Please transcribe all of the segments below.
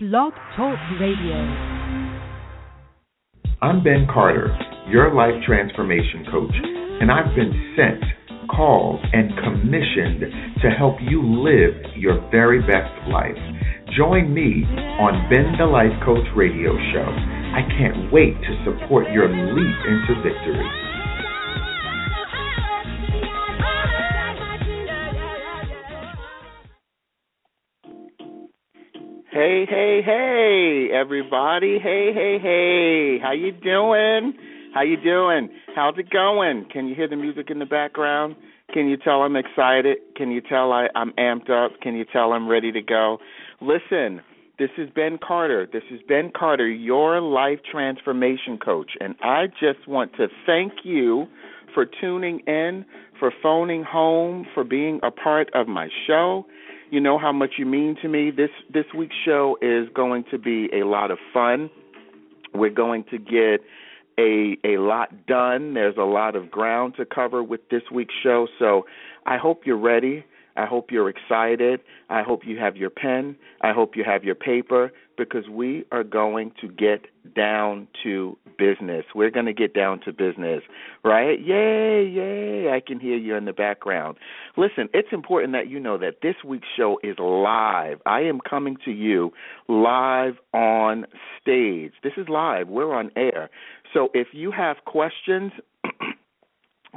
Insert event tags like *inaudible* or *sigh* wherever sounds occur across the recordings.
Blog Talk Radio. I'm Ben Carter, your life transformation coach, and I've been sent, called, and commissioned to help you live your very best life. Join me on Ben the Life Coach radio show. I can't wait to support your leap into victory. Hey, hey, hey, everybody. Hey, hey, hey. How you doing? How you doing? How's it going? Can you hear the music in the background? Can you tell I'm excited? Can you tell I, I'm amped up? Can you tell I'm ready to go? Listen, this is Ben Carter. This is Ben Carter, your life transformation coach. And I just want to thank you for tuning in, for phoning home, for being a part of my show. You know how much you mean to me. This this week's show is going to be a lot of fun. We're going to get a a lot done. There's a lot of ground to cover with this week's show. So I hope you're ready. I hope you're excited. I hope you have your pen. I hope you have your paper because we are going to get down to business. We're going to get down to business, right? Yay, yay. I can hear you in the background. Listen, it's important that you know that this week's show is live. I am coming to you live on stage. This is live. We're on air. So if you have questions, *clears throat*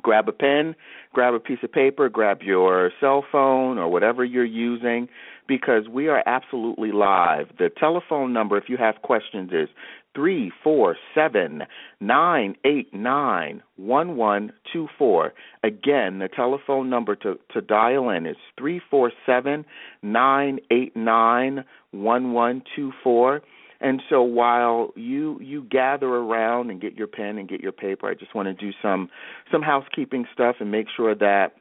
grab a pen, grab a piece of paper, grab your cell phone or whatever you're using because we are absolutely live. The telephone number, if you have questions, is three four seven nine eight nine one one two four. Again, the telephone number to, to dial in is three four seven nine eight nine one one two four. And so while you you gather around and get your pen and get your paper, I just want to do some some housekeeping stuff and make sure that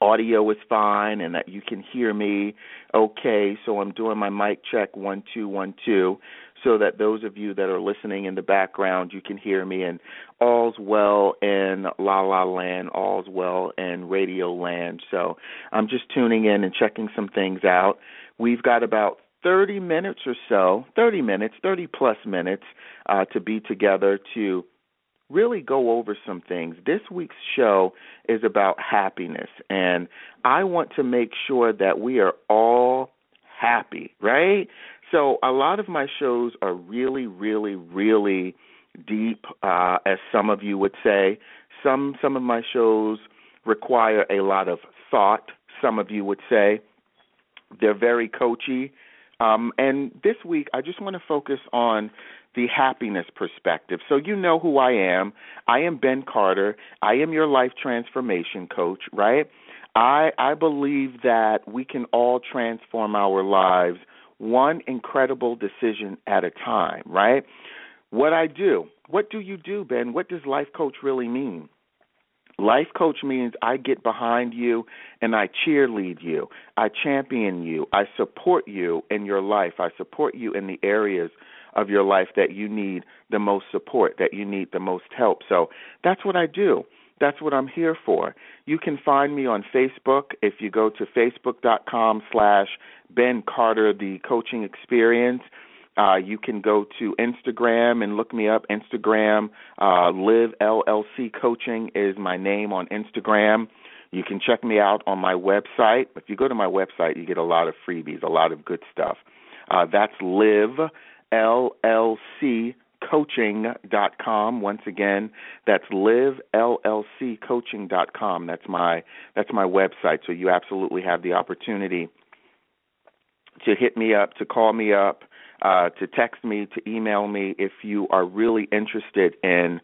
audio is fine and that you can hear me okay. So I'm doing my mic check one two one two so that those of you that are listening in the background you can hear me and all's well in la la land, all's well in radio land. So I'm just tuning in and checking some things out. We've got about 30 minutes or so, 30 minutes, 30 plus minutes uh, to be together to really go over some things. This week's show is about happiness, and I want to make sure that we are all happy, right? So, a lot of my shows are really, really, really deep, uh, as some of you would say. Some some of my shows require a lot of thought. Some of you would say they're very coachy um, and this week, I just want to focus on the happiness perspective. So, you know who I am. I am Ben Carter. I am your life transformation coach, right? I, I believe that we can all transform our lives one incredible decision at a time, right? What I do, what do you do, Ben? What does life coach really mean? Life coach means I get behind you and I cheerlead you. I champion you. I support you in your life. I support you in the areas of your life that you need the most support, that you need the most help. So that's what I do. That's what I'm here for. You can find me on Facebook if you go to facebook.com slash Ben Carter, the coaching experience. Uh, you can go to Instagram and look me up. Instagram, uh, Live LLC Coaching is my name on Instagram. You can check me out on my website. If you go to my website, you get a lot of freebies, a lot of good stuff. Uh, that's Live LLC coaching.com once again that's live livellccoaching.com that's my that's my website so you absolutely have the opportunity to hit me up to call me up uh, to text me, to email me if you are really interested in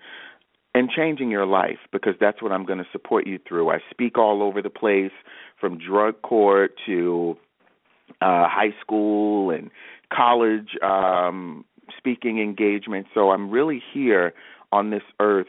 in changing your life because that's what I'm going to support you through. I speak all over the place from drug court to uh, high school and college um, speaking engagements. So I'm really here on this earth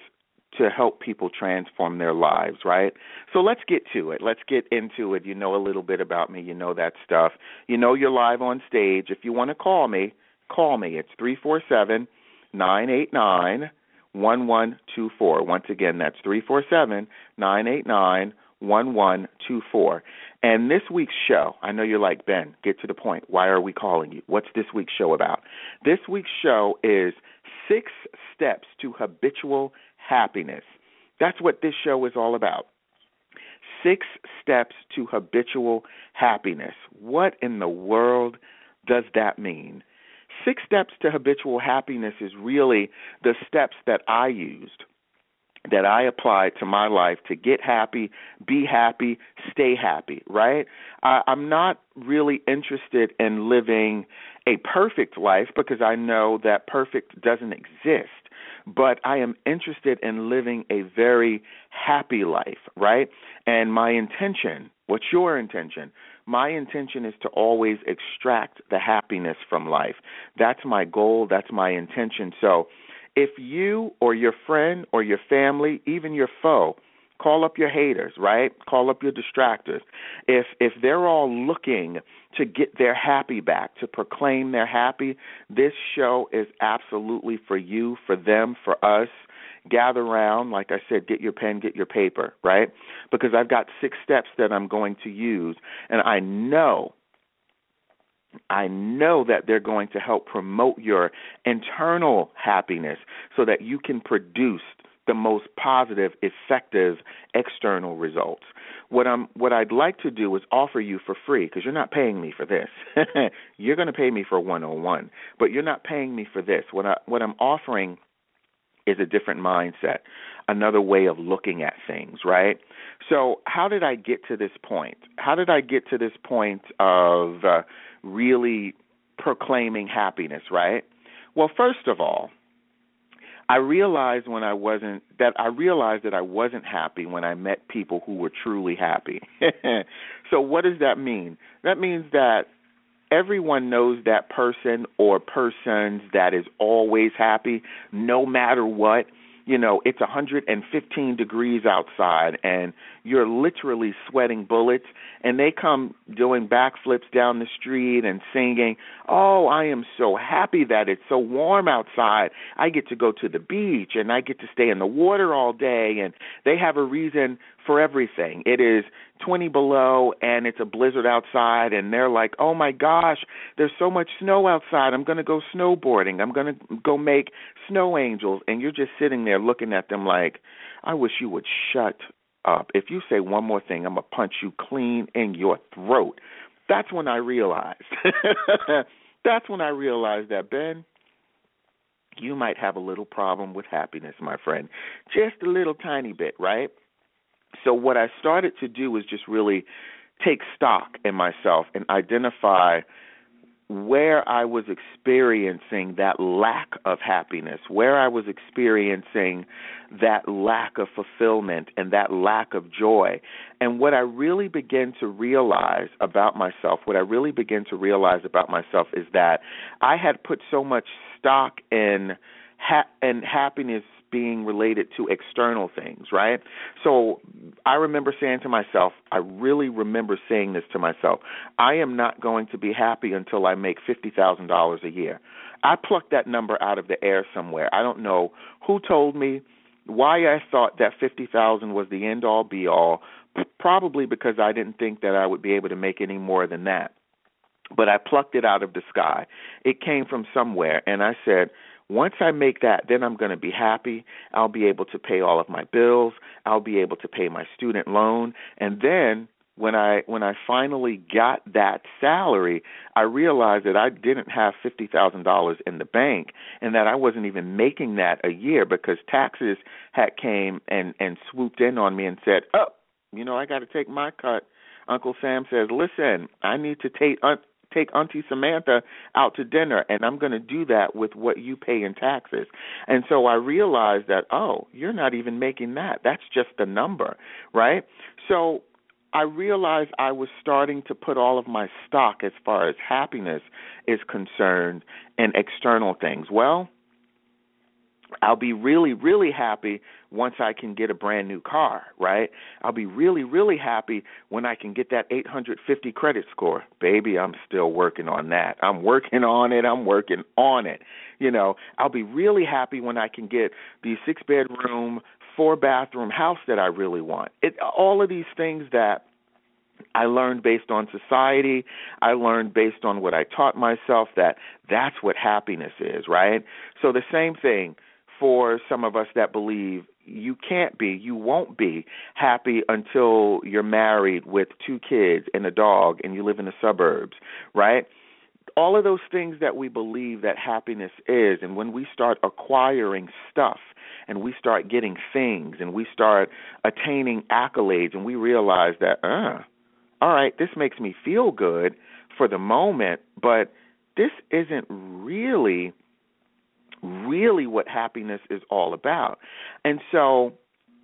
to help people transform their lives, right? So let's get to it. Let's get into it. You know a little bit about me, you know that stuff. You know you're live on stage. If you want to call me, call me. It's three four seven nine eight nine one one two four. Once again, that's three four seven nine eight nine one one two four. And this week's show, I know you're like, Ben, get to the point. Why are we calling you? What's this week's show about? This week's show is Six Steps to Habitual Happiness. That's what this show is all about. Six Steps to Habitual Happiness. What in the world does that mean? Six Steps to Habitual Happiness is really the steps that I used that I applied to my life to get happy, be happy, stay happy, right? I, I'm not really interested in living a perfect life because I know that perfect doesn't exist. But I am interested in living a very happy life, right? And my intention, what's your intention? My intention is to always extract the happiness from life. That's my goal, that's my intention. So, if you or your friend or your family, even your foe, call up your haters, right? Call up your distractors. If if they're all looking to get their happy back, to proclaim their happy, this show is absolutely for you, for them, for us. Gather around, like I said, get your pen, get your paper, right? Because I've got six steps that I'm going to use, and I know I know that they're going to help promote your internal happiness so that you can produce the most positive, effective external results. What I'm what I'd like to do is offer you for free because you're not paying me for this. *laughs* you're going to pay me for 101, but you're not paying me for this. What I what I'm offering is a different mindset, another way of looking at things, right? So, how did I get to this point? How did I get to this point of uh, really proclaiming happiness, right? Well, first of all, I realized when I wasn't that I realized that I wasn't happy when I met people who were truly happy. *laughs* so what does that mean? That means that everyone knows that person or persons that is always happy no matter what. You know it's 115 degrees outside and you're literally sweating bullets and they come doing backflips down the street and singing oh i am so happy that it's so warm outside. I get to go to the beach and i get to stay in the water all day and they have a reason for everything. It is 20 below and it's a blizzard outside and they're like oh my gosh there's so much snow outside. I'm going to go snowboarding. I'm going to go make snow angels. And you're just sitting there looking at them like i wish you would shut up. If you say one more thing i'm going to punch you clean in your throat. That's when i realized. *laughs* That's when i realized that ben you might have a little problem with happiness my friend. Just a little tiny bit right so what I started to do was just really take stock in myself and identify where I was experiencing that lack of happiness, where I was experiencing that lack of fulfillment and that lack of joy. And what I really began to realize about myself, what I really began to realize about myself is that I had put so much stock in ha- in happiness being related to external things, right? So I remember saying to myself, I really remember saying this to myself, I am not going to be happy until I make $50,000 a year. I plucked that number out of the air somewhere. I don't know who told me why I thought that 50,000 was the end all be all, probably because I didn't think that I would be able to make any more than that. But I plucked it out of the sky. It came from somewhere and I said, once I make that, then I'm going to be happy. I'll be able to pay all of my bills. I'll be able to pay my student loan. And then when I when I finally got that salary, I realized that I didn't have fifty thousand dollars in the bank, and that I wasn't even making that a year because taxes had came and and swooped in on me and said, "Oh, you know, I got to take my cut." Uncle Sam says, "Listen, I need to take take Auntie Samantha out to dinner, and I'm going to do that with what you pay in taxes. And so I realized that, oh, you're not even making that. That's just the number, right? So I realized I was starting to put all of my stock as far as happiness is concerned in external things. Well, I'll be really, really happy once I can get a brand new car, right? I'll be really, really happy when I can get that 850 credit score. Baby, I'm still working on that. I'm working on it. I'm working on it. You know, I'll be really happy when I can get the six bedroom, four bathroom house that I really want. It all of these things that I learned based on society. I learned based on what I taught myself that that's what happiness is, right? So the same thing for some of us that believe you can't be, you won't be happy until you're married with two kids and a dog and you live in the suburbs, right? All of those things that we believe that happiness is, and when we start acquiring stuff and we start getting things and we start attaining accolades and we realize that, uh, all right, this makes me feel good for the moment, but this isn't really really what happiness is all about. And so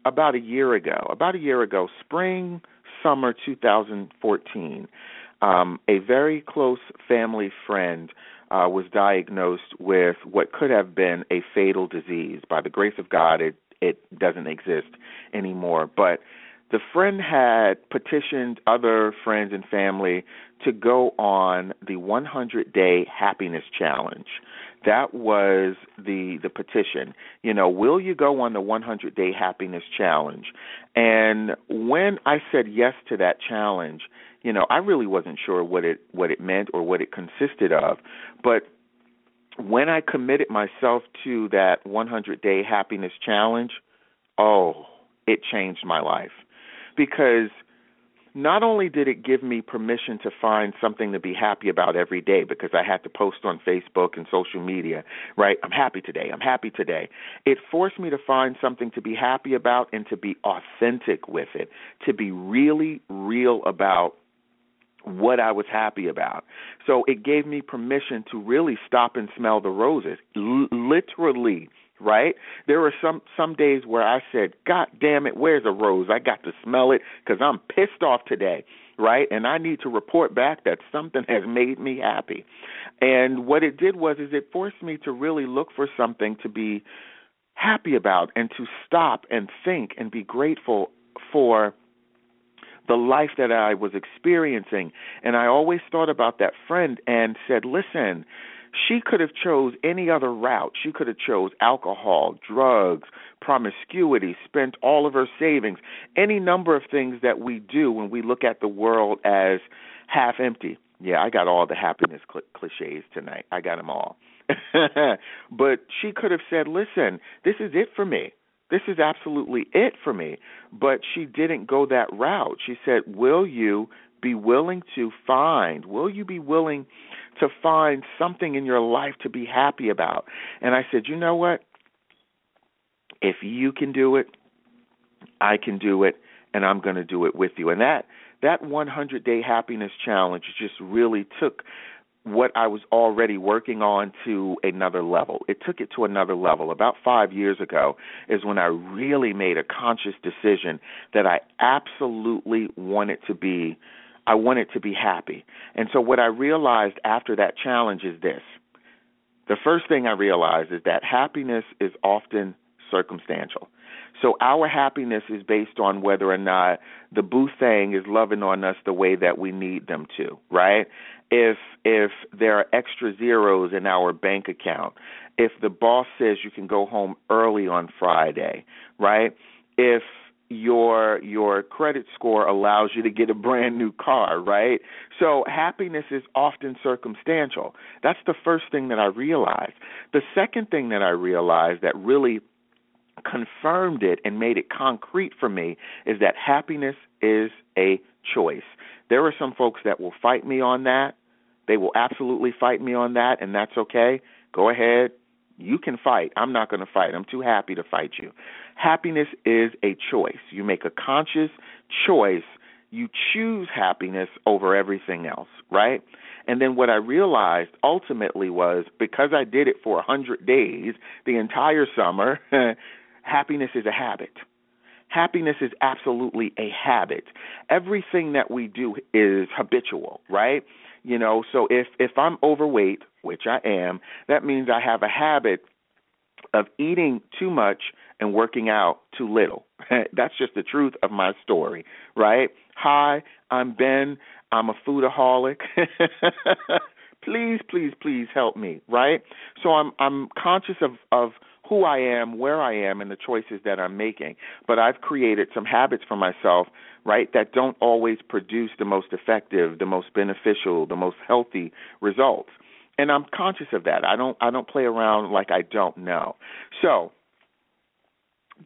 about a year ago, about a year ago, spring, summer 2014, um, a very close family friend uh, was diagnosed with what could have been a fatal disease. By the grace of God, it it doesn't exist anymore. But the friend had petitioned other friends and family to go on the 100 day happiness challenge. That was the the petition. You know, will you go on the 100 day happiness challenge? And when I said yes to that challenge, you know, I really wasn't sure what it what it meant or what it consisted of, but when I committed myself to that 100 day happiness challenge, oh, it changed my life because not only did it give me permission to find something to be happy about every day because I had to post on Facebook and social media, right? I'm happy today. I'm happy today. It forced me to find something to be happy about and to be authentic with it, to be really real about what I was happy about. So it gave me permission to really stop and smell the roses, L- literally right? There were some some days where I said, "God damn it, where's a rose? I got to smell it because I'm pissed off today." Right, and I need to report back that something has made me happy. And what it did was, is it forced me to really look for something to be happy about and to stop and think and be grateful for the life that I was experiencing. And I always thought about that friend and said, listen, she could have chose any other route. She could have chose alcohol, drugs, promiscuity, spent all of her savings, any number of things that we do when we look at the world as half empty. Yeah, I got all the happiness cl- cliches tonight. I got them all. *laughs* but she could have said, "Listen, this is it for me. This is absolutely it for me." But she didn't go that route. She said, "Will you be willing to find? Will you be willing to find something in your life to be happy about. And I said, you know what? If you can do it, I can do it, and I'm going to do it with you. And that that 100 day happiness challenge just really took what I was already working on to another level. It took it to another level. About five years ago is when I really made a conscious decision that I absolutely wanted to be I wanted to be happy. And so what I realized after that challenge is this. The first thing I realized is that happiness is often circumstantial. So our happiness is based on whether or not the boo thing is loving on us the way that we need them to, right? If if there are extra zeros in our bank account, if the boss says you can go home early on Friday, right? If your your credit score allows you to get a brand new car, right? So happiness is often circumstantial. That's the first thing that I realized. The second thing that I realized that really confirmed it and made it concrete for me is that happiness is a choice. There are some folks that will fight me on that. They will absolutely fight me on that and that's okay. Go ahead, you can fight. I'm not going to fight. I'm too happy to fight you. Happiness is a choice. You make a conscious choice. You choose happiness over everything else, right? And then what I realized ultimately was because I did it for a 100 days, the entire summer, *laughs* happiness is a habit. Happiness is absolutely a habit. Everything that we do is habitual, right? You know, so if if I'm overweight, which I am, that means I have a habit of eating too much and working out too little. *laughs* That's just the truth of my story, right? Hi, I'm Ben. I'm a foodaholic. *laughs* please, please, please help me, right? So I'm I'm conscious of of who I am, where I am, and the choices that I'm making. But I've created some habits for myself, right, that don't always produce the most effective, the most beneficial, the most healthy results. And I'm conscious of that. I don't I don't play around like I don't know. So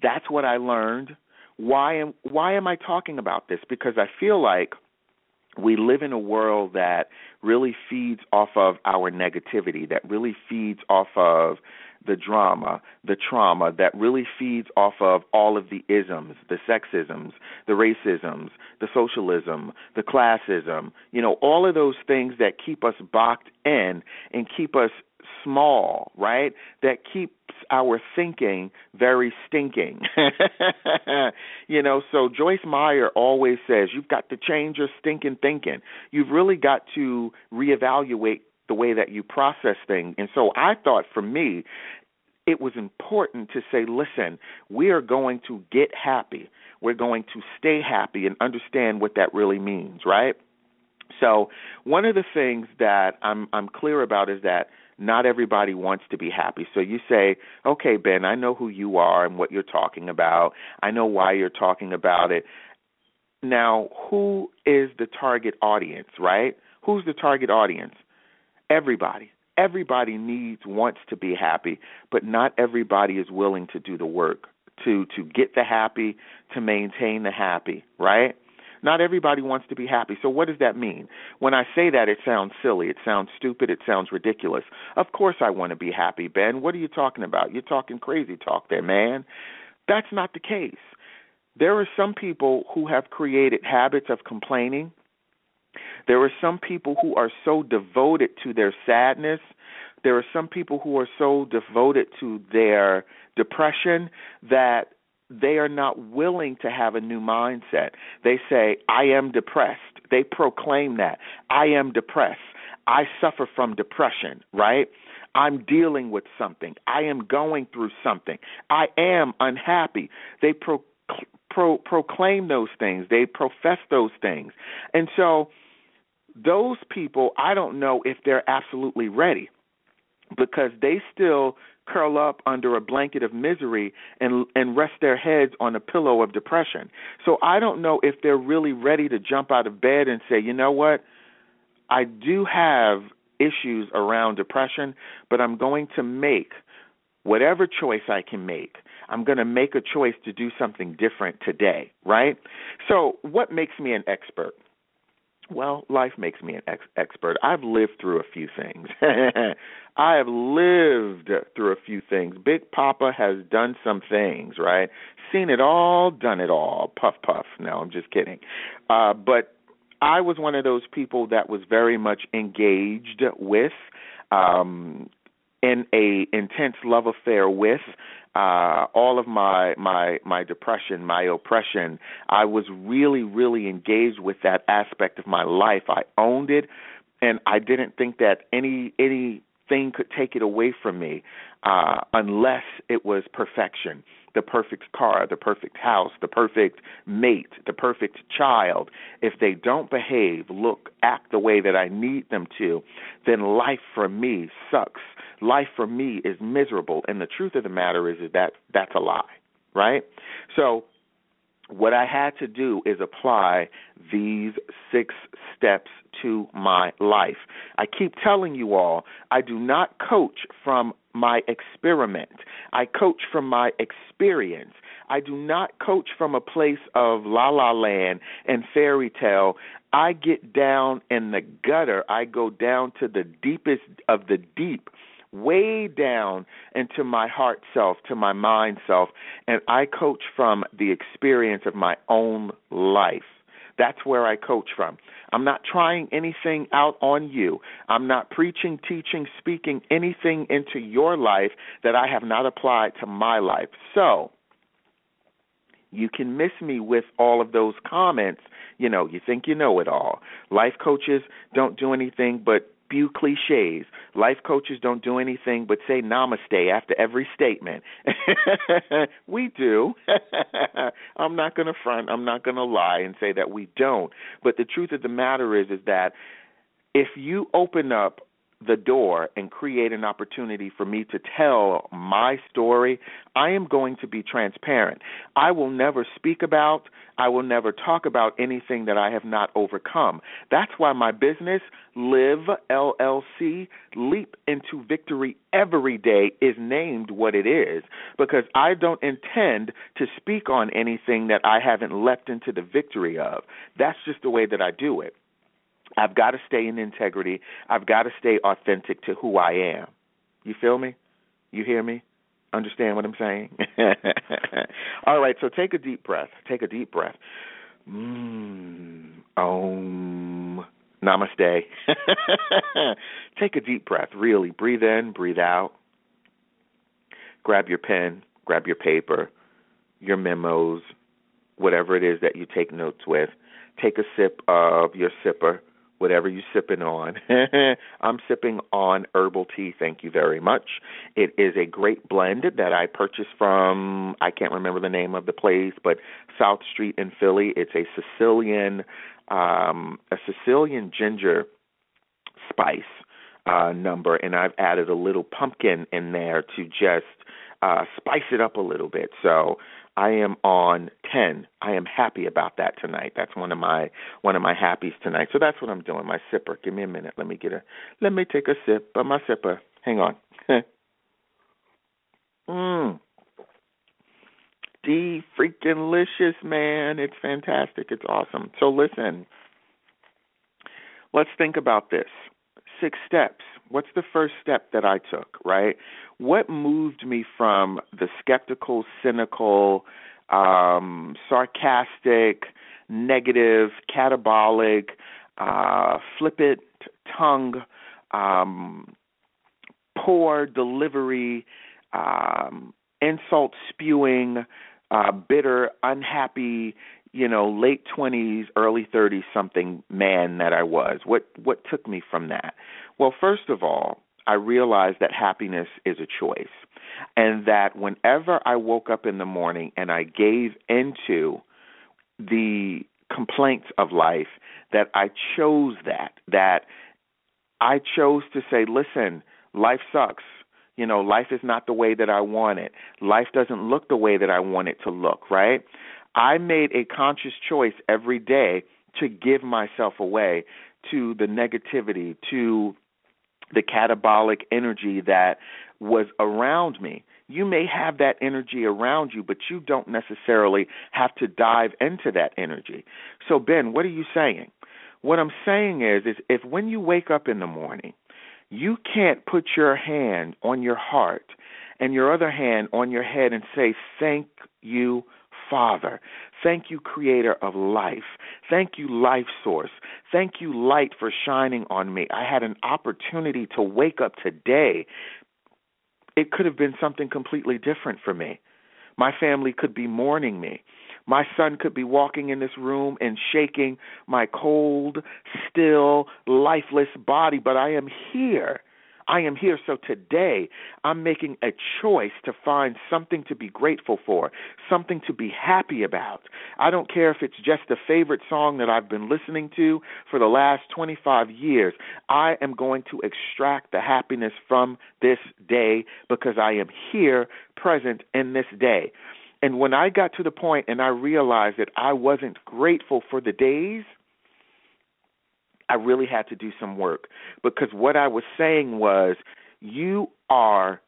that's what I learned. Why am why am I talking about this? Because I feel like we live in a world that really feeds off of our negativity, that really feeds off of the drama, the trauma that really feeds off of all of the isms, the sexisms, the racisms, the socialism, the classism, you know, all of those things that keep us boxed in and keep us small, right? That keeps our thinking very stinking. *laughs* you know, so Joyce Meyer always says you've got to change your stinking thinking. You've really got to reevaluate the way that you process things. And so I thought for me, it was important to say, listen, we are going to get happy. We're going to stay happy and understand what that really means, right? So, one of the things that I'm I'm clear about is that not everybody wants to be happy. So you say, "Okay, Ben, I know who you are and what you're talking about. I know why you're talking about it." Now, who is the target audience, right? Who's the target audience? Everybody. Everybody needs wants to be happy, but not everybody is willing to do the work to to get the happy, to maintain the happy, right? Not everybody wants to be happy. So what does that mean? When I say that it sounds silly, it sounds stupid, it sounds ridiculous. Of course I want to be happy, Ben. What are you talking about? You're talking crazy talk there, man. That's not the case. There are some people who have created habits of complaining there are some people who are so devoted to their sadness. There are some people who are so devoted to their depression that they are not willing to have a new mindset. They say, I am depressed. They proclaim that. I am depressed. I suffer from depression, right? I'm dealing with something. I am going through something. I am unhappy. They pro- pro- proclaim those things. They profess those things. And so those people, I don't know if they're absolutely ready because they still curl up under a blanket of misery and and rest their heads on a pillow of depression. So I don't know if they're really ready to jump out of bed and say, "You know what? I do have issues around depression, but I'm going to make whatever choice I can make. I'm going to make a choice to do something different today, right? So, what makes me an expert? Well, life makes me an ex- expert. I've lived through a few things. *laughs* I have lived through a few things. Big Papa has done some things, right? Seen it all, done it all. Puff, puff. No, I'm just kidding. Uh, but I was one of those people that was very much engaged with, um, in a intense love affair with uh all of my my my depression my oppression i was really really engaged with that aspect of my life. I owned it and i didn't think that any any anything could take it away from me uh unless it was perfection. The perfect car the perfect house the perfect mate the perfect child. If they don't behave look act the way that i need them to then life for me sucks. Life for me is miserable. And the truth of the matter is is that that's a lie right? So what I had to do is apply these six steps to my life. I keep telling you all, I do not coach from my experiment. I coach from my experience. I do not coach from a place of la la land and fairy tale. I get down in the gutter. I go down to the deepest of the deep way down into my heart self, to my mind self, and I coach from the experience of my own life. That's where I coach from. I'm not trying anything out on you. I'm not preaching, teaching, speaking anything into your life that I have not applied to my life. So, you can miss me with all of those comments. You know, you think you know it all. Life coaches don't do anything but spew cliches. Life coaches don't do anything but say namaste after every statement. *laughs* we do. *laughs* I'm not going to front, I'm not going to lie and say that we don't. But the truth of the matter is is that if you open up the door and create an opportunity for me to tell my story, I am going to be transparent. I will never speak about, I will never talk about anything that I have not overcome. That's why my business, Live LLC, Leap into Victory Every Day, is named what it is because I don't intend to speak on anything that I haven't leapt into the victory of. That's just the way that I do it. I've got to stay in integrity. I've got to stay authentic to who I am. You feel me? You hear me? Understand what I'm saying? *laughs* All right, so take a deep breath. Take a deep breath. Mmm. Om. Namaste. *laughs* take a deep breath. Really, breathe in, breathe out. Grab your pen, grab your paper, your memos, whatever it is that you take notes with. Take a sip of your sipper whatever you're sipping on. *laughs* I'm sipping on herbal tea, thank you very much. It is a great blend that I purchased from, I can't remember the name of the place, but South Street in Philly. It's a Sicilian, um, a Sicilian ginger spice uh, number, and I've added a little pumpkin in there to just uh, spice it up a little bit. So I am on 10. I am happy about that tonight. That's one of my one of my happies tonight. So that's what I'm doing. My sipper. Give me a minute. Let me get a let me take a sip of my sipper. Hang on. Mmm. *laughs* D freaking licious, man. It's fantastic. It's awesome. So listen. Let's think about this. Six steps. What's the first step that I took, right? what moved me from the skeptical, cynical, um, sarcastic, negative, catabolic, uh, flippant tongue, um, poor delivery, um, insult spewing, uh, bitter, unhappy, you know, late twenties, early thirties something man that I was. What what took me from that? Well, first of all, I realized that happiness is a choice. And that whenever I woke up in the morning and I gave into the complaints of life, that I chose that, that I chose to say, listen, life sucks. You know, life is not the way that I want it. Life doesn't look the way that I want it to look, right? I made a conscious choice every day to give myself away to the negativity, to the catabolic energy that was around me. You may have that energy around you, but you don't necessarily have to dive into that energy. So, Ben, what are you saying? What I'm saying is, is if when you wake up in the morning, you can't put your hand on your heart and your other hand on your head and say, Thank you, Father. Thank you, Creator of life. Thank you, Life Source. Thank you, Light, for shining on me. I had an opportunity to wake up today. It could have been something completely different for me. My family could be mourning me. My son could be walking in this room and shaking my cold, still, lifeless body, but I am here I am here. So today, I'm making a choice to find something to be grateful for, something to be happy about. I don't care if it's just a favorite song that I've been listening to for the last 25 years. I am going to extract the happiness from this day because I am here, present in this day. And when I got to the point and I realized that I wasn't grateful for the days, I really had to do some work because what I was saying was you are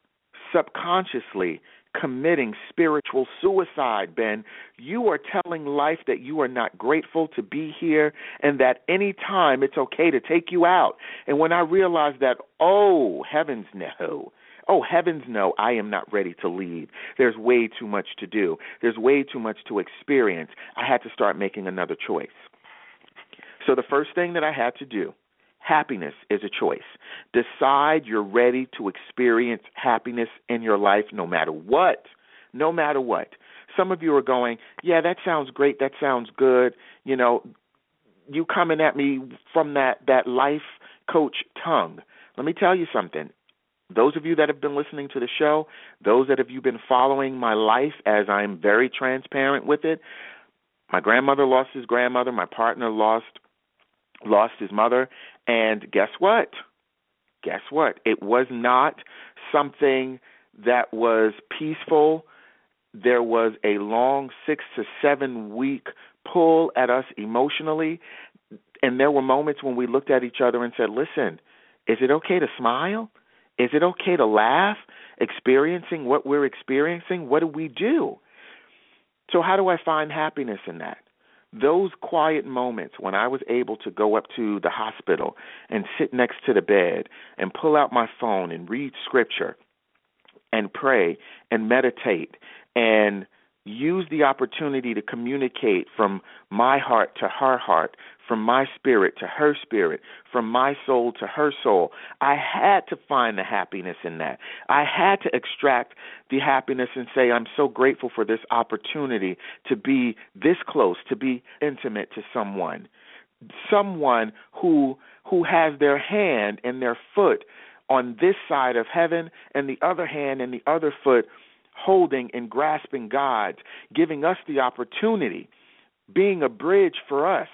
subconsciously committing spiritual suicide, Ben. You are telling life that you are not grateful to be here and that any time it's okay to take you out. And when I realized that, oh, heavens no. Oh, heavens no, I am not ready to leave. There's way too much to do. There's way too much to experience. I had to start making another choice. So the first thing that I had to do, happiness is a choice. Decide you're ready to experience happiness in your life no matter what. No matter what. Some of you are going, "Yeah, that sounds great. That sounds good." You know, you coming at me from that that life coach tongue. Let me tell you something. Those of you that have been listening to the show, those that have you been following my life as I'm very transparent with it, my grandmother lost his grandmother, my partner lost lost his mother, and guess what? guess what? It was not something that was peaceful. There was a long six to seven week pull at us emotionally. And there were moments when we looked at each other and said, listen, is it okay to smile? Is it okay to laugh? Experiencing what we're experiencing? What do we do? So, how do I find happiness in that? Those quiet moments when I was able to go up to the hospital and sit next to the bed and pull out my phone and read scripture and pray and meditate and use the opportunity to communicate from my heart to her heart, from my spirit to her spirit, from my soul to her soul. I had to find the happiness in that. I had to extract the happiness and say, I'm so grateful for this opportunity to be this close, to be intimate to someone. Someone who who has their hand and their foot on this side of heaven and the other hand and the other foot holding and grasping God's, giving us the opportunity, being a bridge for us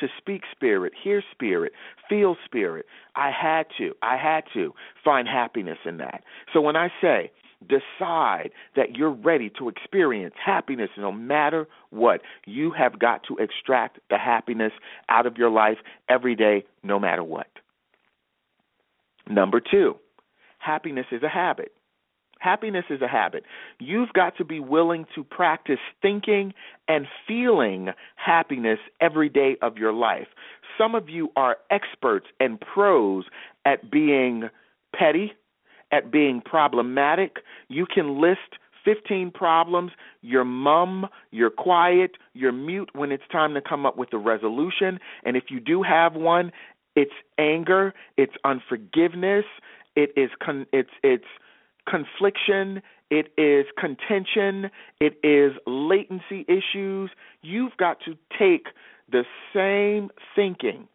to speak spirit, hear spirit, feel spirit. I had to, I had to find happiness in that. So when I say, decide that you're ready to experience happiness no matter what, you have got to extract the happiness out of your life every day, no matter what. Number two, happiness is a habit. Happiness is a habit. You've got to be willing to practice thinking and feeling happiness every day of your life. Some of you are experts and pros at being petty, at being problematic. You can list 15 problems. You're mum, you're quiet, you're mute when it's time to come up with a resolution. And if you do have one, it's anger, it's unforgiveness, it is con- it's it's confliction, it is contention, it is latency issues. You've got to take the same thinking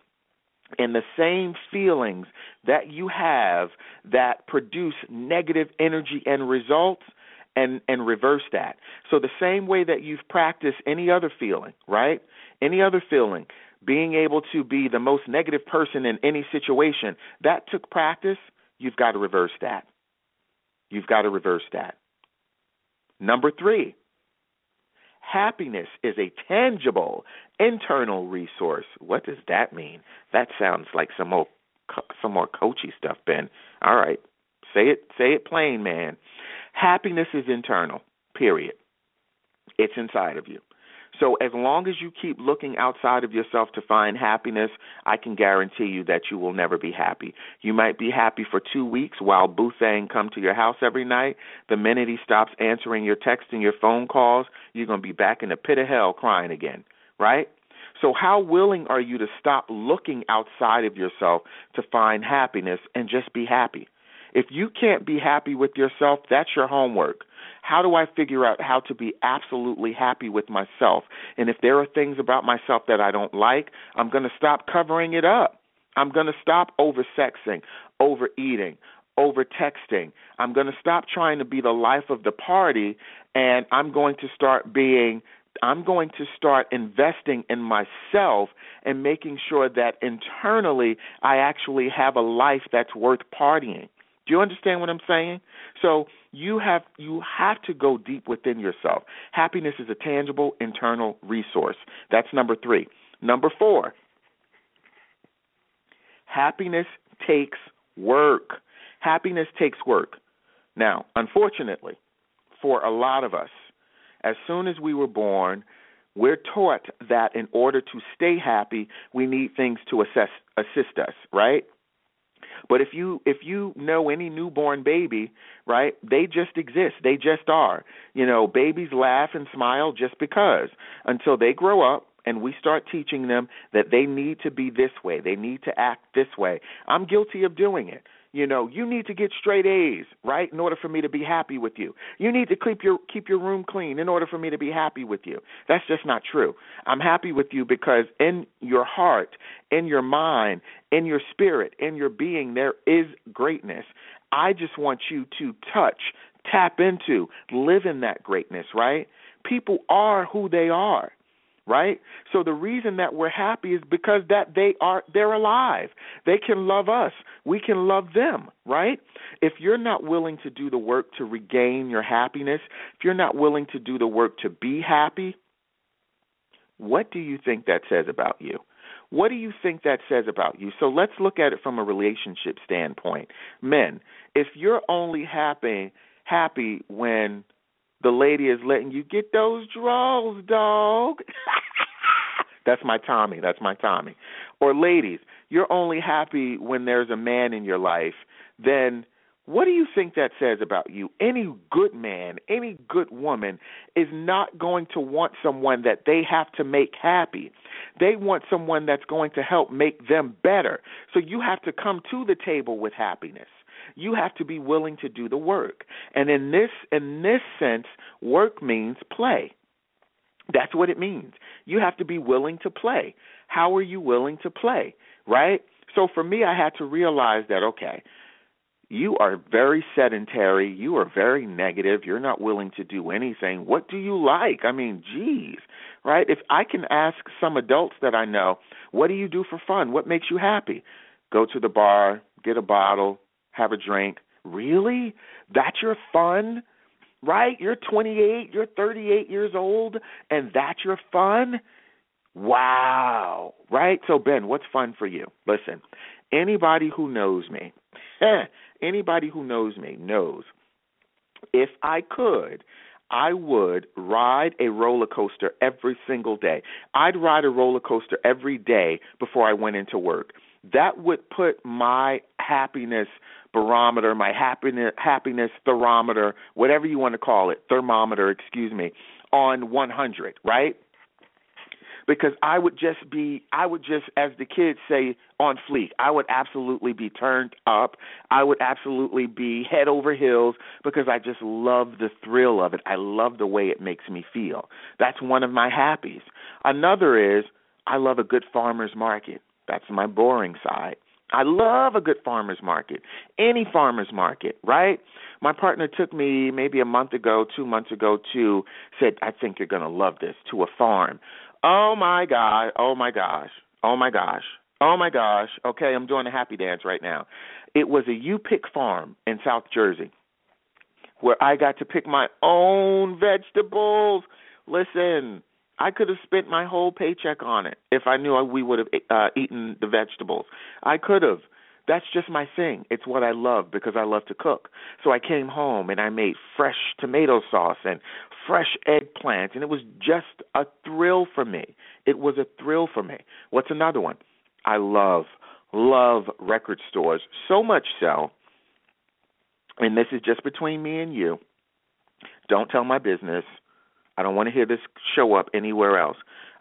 and the same feelings that you have that produce negative energy and results and and reverse that. So the same way that you've practiced any other feeling, right? Any other feeling, being able to be the most negative person in any situation, that took practice. You've got to reverse that. You've got to reverse that. Number three, happiness is a tangible internal resource. What does that mean? That sounds like some more some more coachy stuff, Ben. All right, say it say it plain, man. Happiness is internal. Period. It's inside of you. So as long as you keep looking outside of yourself to find happiness, I can guarantee you that you will never be happy. You might be happy for two weeks while Boothang come to your house every night. The minute he stops answering your text and your phone calls, you're going to be back in the pit of hell crying again, right? So how willing are you to stop looking outside of yourself to find happiness and just be happy? If you can't be happy with yourself, that's your homework. How do I figure out how to be absolutely happy with myself? And if there are things about myself that I don't like, I'm going to stop covering it up. I'm going to stop over oversexing, overeating, over texting. I'm going to stop trying to be the life of the party and I'm going to start being I'm going to start investing in myself and making sure that internally I actually have a life that's worth partying. Do you understand what I'm saying? So you have you have to go deep within yourself. Happiness is a tangible internal resource. That's number 3. Number 4. Happiness takes work. Happiness takes work. Now, unfortunately, for a lot of us, as soon as we were born, we're taught that in order to stay happy, we need things to assess, assist us, right? But if you if you know any newborn baby, right, they just exist. They just are. You know, babies laugh and smile just because until they grow up and we start teaching them that they need to be this way, they need to act this way. I'm guilty of doing it. You know, you need to get straight A's, right, in order for me to be happy with you. You need to keep your keep your room clean in order for me to be happy with you. That's just not true. I'm happy with you because in your heart, in your mind, in your spirit, in your being there is greatness. I just want you to touch, tap into, live in that greatness, right? People are who they are right? So the reason that we're happy is because that they are they're alive. They can love us. We can love them, right? If you're not willing to do the work to regain your happiness, if you're not willing to do the work to be happy, what do you think that says about you? What do you think that says about you? So let's look at it from a relationship standpoint. Men, if you're only happy happy when the lady is letting you get those draws, dog. *laughs* That's my Tommy. That's my Tommy. Or ladies, you're only happy when there's a man in your life, then what do you think that says about you? Any good man, any good woman is not going to want someone that they have to make happy. They want someone that's going to help make them better. So you have to come to the table with happiness. You have to be willing to do the work. And in this in this sense, work means play. That's what it means. You have to be willing to play. How are you willing to play? Right? So for me I had to realize that okay, you are very sedentary, you are very negative, you're not willing to do anything. What do you like? I mean, geez, right? If I can ask some adults that I know, what do you do for fun? What makes you happy? Go to the bar, get a bottle, have a drink. Really? That's your fun? Right? You're 28, you're 38 years old, and that's your fun? Wow. Right? So, Ben, what's fun for you? Listen, anybody who knows me, *laughs* eh, anybody who knows me knows if I could, I would ride a roller coaster every single day. I'd ride a roller coaster every day before I went into work. That would put my happiness barometer, my happiness happiness thermometer, whatever you want to call it, thermometer, excuse me, on 100, right? Because I would just be, I would just, as the kids say, on fleek. I would absolutely be turned up. I would absolutely be head over heels because I just love the thrill of it. I love the way it makes me feel. That's one of my happies. Another is I love a good farmer's market. That's my boring side. I love a good farmer's market, any farmer's market, right? My partner took me maybe a month ago, two months ago, to said, I think you're going to love this, to a farm. Oh my God, oh my gosh, oh my gosh, oh my gosh. Okay, I'm doing a happy dance right now. It was a U pick farm in South Jersey where I got to pick my own vegetables. Listen, I could have spent my whole paycheck on it if I knew we would have uh, eaten the vegetables. I could have. That's just my thing. It's what I love because I love to cook. So I came home and I made fresh tomato sauce and fresh eggplant, and it was just a thrill for me. It was a thrill for me. What's another one? I love, love record stores so much so, and this is just between me and you. Don't tell my business I don't want to hear this show up anywhere else.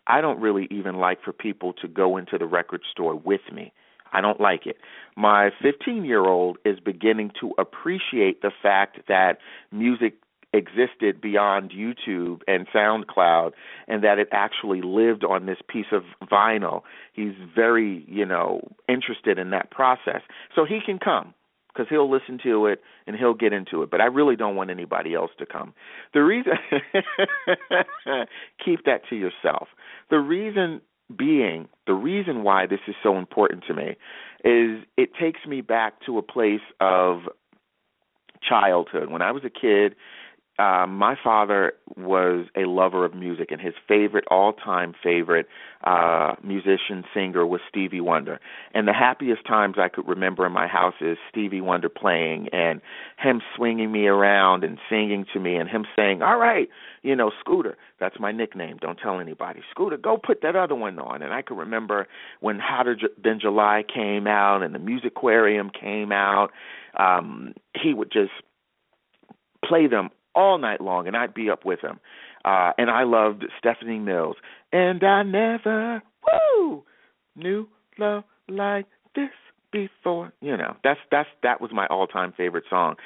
I don't really even like for people to go into the record store with me. I don't like it. My 15 year old is beginning to appreciate the fact that music existed beyond YouTube and SoundCloud and that it actually lived on this piece of vinyl. He's very, you know, interested in that process. So he can come because he'll listen to it and he'll get into it. But I really don't want anybody else to come. The reason *laughs* keep that to yourself. The reason being, the reason why this is so important to me is it takes me back to a place of childhood. When I was a kid, uh, my father was a lover of music, and his favorite, all-time favorite uh, musician singer was Stevie Wonder. And the happiest times I could remember in my house is Stevie Wonder playing and him swinging me around and singing to me, and him saying, "All right, you know, Scooter, that's my nickname. Don't tell anybody. Scooter, go put that other one on." And I could remember when Hotter Than July came out and the Musiquarium came out. Um, he would just play them all night long, and I'd be up with him. Uh, and I loved Stephanie Mills. And I never, woo, knew love like this before. You know, that's that's that was my all-time favorite song.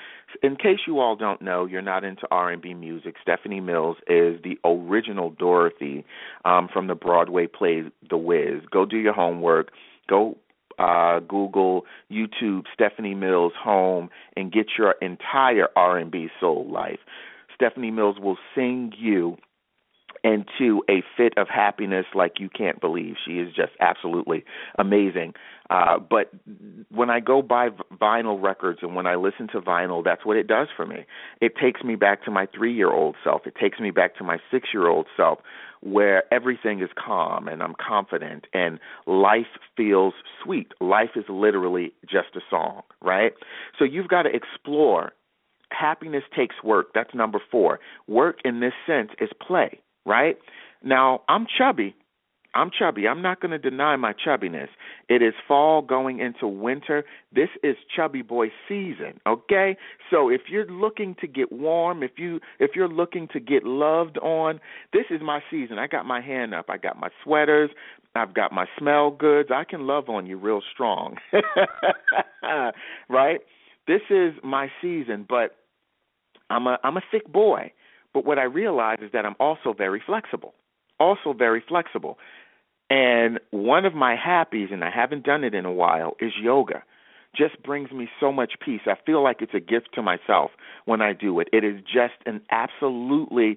In case you all don't know, you're not into R&B music. Stephanie Mills is the original Dorothy um, from the Broadway play The Wiz. Go do your homework. Go uh, Google, YouTube, Stephanie Mills Home, and get your entire R&B soul life. Stephanie Mills will sing you into a fit of happiness like you can't believe. She is just absolutely amazing. Uh, but when I go buy vinyl records and when I listen to vinyl, that's what it does for me. It takes me back to my three year old self. It takes me back to my six year old self where everything is calm and I'm confident and life feels sweet. Life is literally just a song, right? So you've got to explore. Happiness takes work. That's number four. Work in this sense is play right? Now, I'm chubby. I'm chubby. I'm not going to deny my chubbiness. It is fall going into winter. This is chubby boy season, okay? So if you're looking to get warm, if you if you're looking to get loved on, this is my season. I got my hand up. I got my sweaters. I've got my smell goods. I can love on you real strong. *laughs* right? This is my season, but I'm a I'm a thick boy. But what I realize is that I'm also very flexible. Also very flexible. And one of my happies, and I haven't done it in a while, is yoga. Just brings me so much peace. I feel like it's a gift to myself when I do it. It is just an absolutely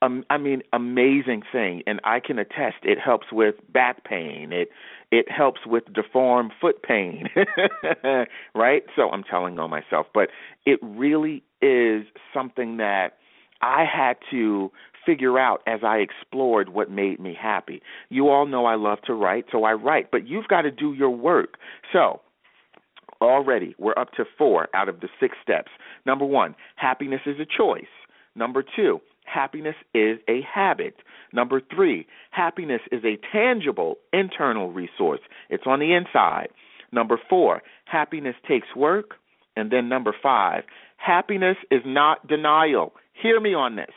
um, I mean, amazing thing, and I can attest. It helps with back pain. It it helps with deformed foot pain, *laughs* right? So I'm telling on myself, but it really is something that I had to figure out as I explored what made me happy. You all know I love to write, so I write, but you've got to do your work. So, already we're up to four out of the six steps. Number one, happiness is a choice. Number two, happiness is a habit. Number three, happiness is a tangible internal resource, it's on the inside. Number four, happiness takes work. And then number five, happiness is not denial, Hear me on this.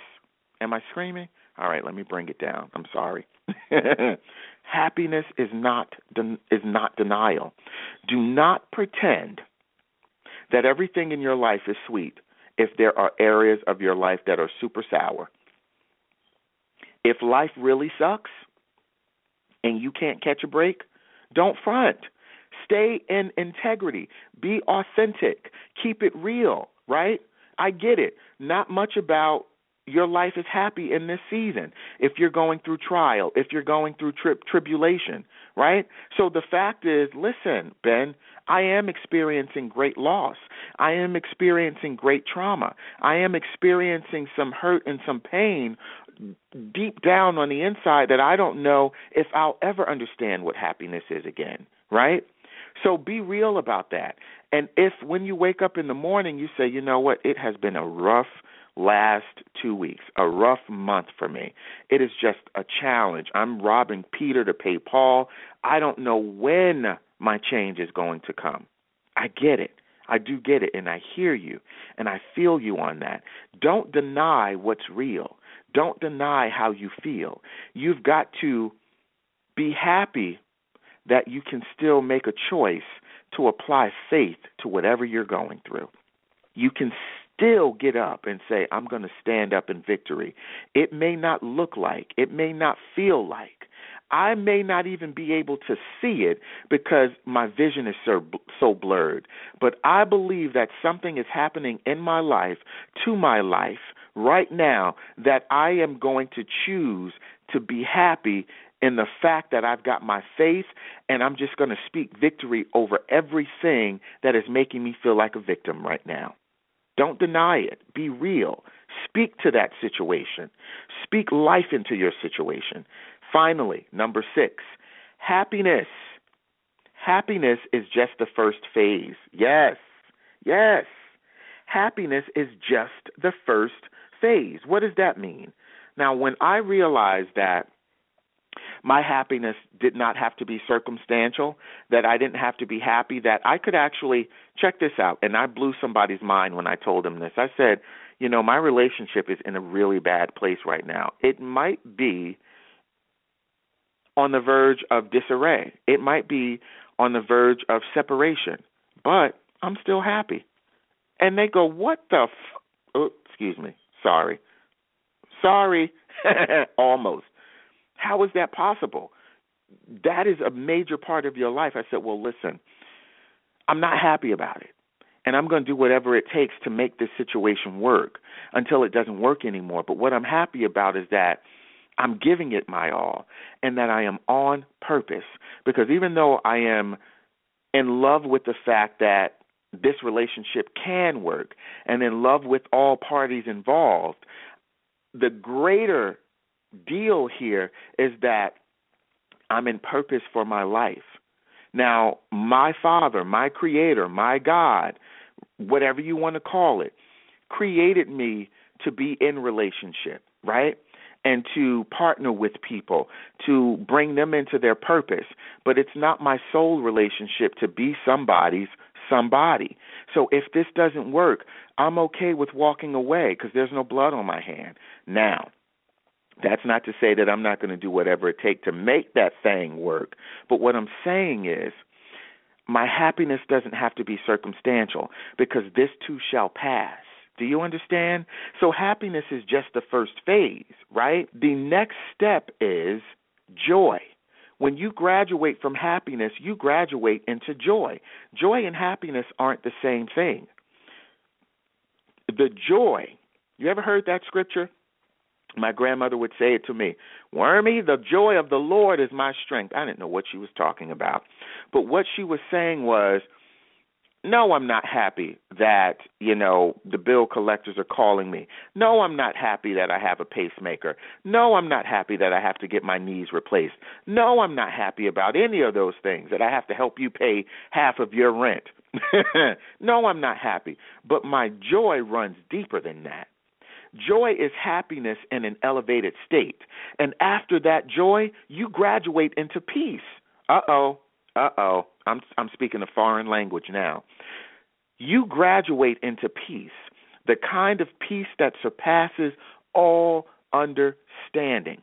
Am I screaming? All right, let me bring it down. I'm sorry. *laughs* Happiness is not de- is not denial. Do not pretend that everything in your life is sweet if there are areas of your life that are super sour. If life really sucks and you can't catch a break, don't front. Stay in integrity. Be authentic. Keep it real, right? I get it. Not much about your life is happy in this season if you're going through trial, if you're going through tri- tribulation, right? So the fact is, listen, Ben, I am experiencing great loss. I am experiencing great trauma. I am experiencing some hurt and some pain deep down on the inside that I don't know if I'll ever understand what happiness is again, right? So be real about that. And if when you wake up in the morning you say, you know what, it has been a rough last two weeks, a rough month for me. It is just a challenge. I'm robbing Peter to pay Paul. I don't know when my change is going to come. I get it. I do get it, and I hear you, and I feel you on that. Don't deny what's real. Don't deny how you feel. You've got to be happy that you can still make a choice to apply faith to whatever you're going through. You can still get up and say, I'm going to stand up in victory. It may not look like, it may not feel like. I may not even be able to see it because my vision is so so blurred. But I believe that something is happening in my life, to my life right now that I am going to choose to be happy in the fact that I've got my faith and I'm just going to speak victory over everything that is making me feel like a victim right now. Don't deny it. Be real. Speak to that situation. Speak life into your situation. Finally, number six, happiness. Happiness is just the first phase. Yes, yes. Happiness is just the first phase. What does that mean? Now, when I realized that my happiness did not have to be circumstantial, that I didn't have to be happy, that I could actually check this out. And I blew somebody's mind when I told them this. I said, you know, my relationship is in a really bad place right now. It might be on the verge of disarray, it might be on the verge of separation, but I'm still happy. And they go, what the f? Oh, excuse me. Sorry. Sorry. *laughs* Almost. How is that possible? That is a major part of your life. I said, Well, listen, I'm not happy about it. And I'm going to do whatever it takes to make this situation work until it doesn't work anymore. But what I'm happy about is that I'm giving it my all and that I am on purpose. Because even though I am in love with the fact that this relationship can work and in love with all parties involved, the greater deal here is that I'm in purpose for my life. Now, my Father, my Creator, my God, whatever you want to call it, created me to be in relationship, right? And to partner with people, to bring them into their purpose. But it's not my sole relationship to be somebody's somebody. So if this doesn't work, I'm okay with walking away because there's no blood on my hand. Now, that's not to say that I'm not going to do whatever it takes to make that thing work. But what I'm saying is, my happiness doesn't have to be circumstantial because this too shall pass. Do you understand? So happiness is just the first phase, right? The next step is joy. When you graduate from happiness, you graduate into joy. Joy and happiness aren't the same thing. The joy, you ever heard that scripture? My grandmother would say it to me, Wormy, the joy of the Lord is my strength. I didn't know what she was talking about. But what she was saying was, no, I'm not happy that, you know, the bill collectors are calling me. No, I'm not happy that I have a pacemaker. No, I'm not happy that I have to get my knees replaced. No, I'm not happy about any of those things that I have to help you pay half of your rent. *laughs* no, I'm not happy. But my joy runs deeper than that. Joy is happiness in an elevated state. And after that joy, you graduate into peace. Uh oh. Uh oh. I'm I'm speaking a foreign language now. You graduate into peace, the kind of peace that surpasses all understanding.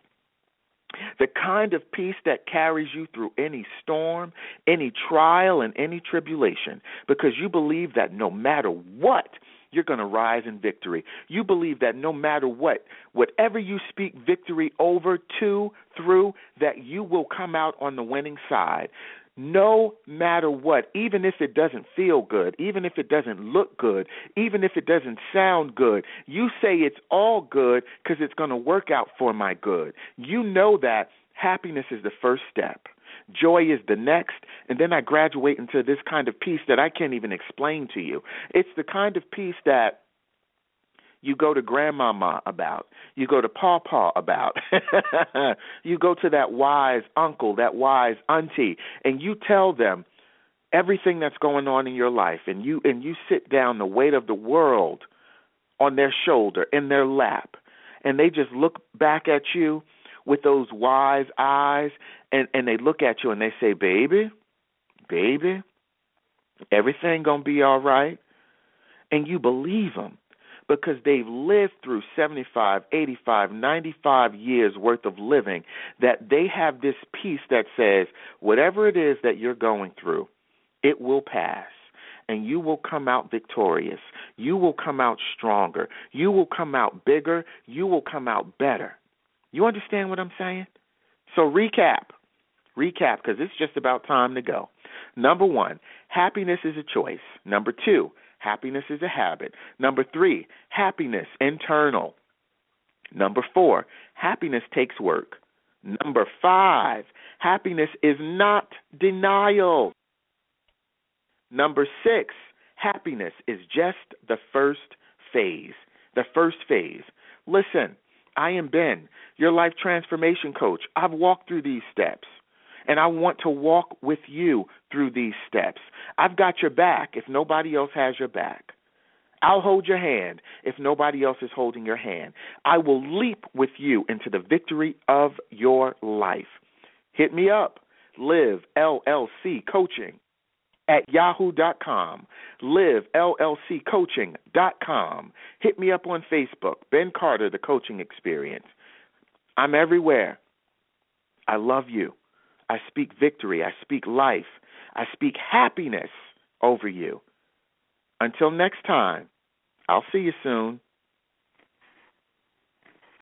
The kind of peace that carries you through any storm, any trial, and any tribulation, because you believe that no matter what, you're going to rise in victory. You believe that no matter what, whatever you speak victory over, to, through, that you will come out on the winning side. No matter what, even if it doesn't feel good, even if it doesn't look good, even if it doesn't sound good, you say it's all good because it's going to work out for my good. You know that happiness is the first step. Joy is the next, and then I graduate into this kind of peace that I can't even explain to you. It's the kind of peace that you go to grandmama about, you go to pawpaw about, *laughs* you go to that wise uncle, that wise auntie, and you tell them everything that's going on in your life, and you and you sit down the weight of the world on their shoulder, in their lap, and they just look back at you with those wise eyes and and they look at you and they say, "Baby, baby, everything going to be all right." And you believe them because they've lived through 75, 85, 95 years worth of living that they have this peace that says whatever it is that you're going through, it will pass and you will come out victorious. You will come out stronger. You will come out bigger. You will come out better. You understand what I'm saying? So, recap. Recap because it's just about time to go. Number one, happiness is a choice. Number two, happiness is a habit. Number three, happiness internal. Number four, happiness takes work. Number five, happiness is not denial. Number six, happiness is just the first phase. The first phase. Listen, I am Ben, your life transformation coach. I've walked through these steps, and I want to walk with you through these steps. I've got your back if nobody else has your back. I'll hold your hand if nobody else is holding your hand. I will leap with you into the victory of your life. Hit me up. Live LLC Coaching at yahoo.com. Live LLC Coaching.com. Hit me up on Facebook, Ben Carter, The Coaching Experience. I'm everywhere. I love you. I speak victory. I speak life. I speak happiness over you. Until next time, I'll see you soon.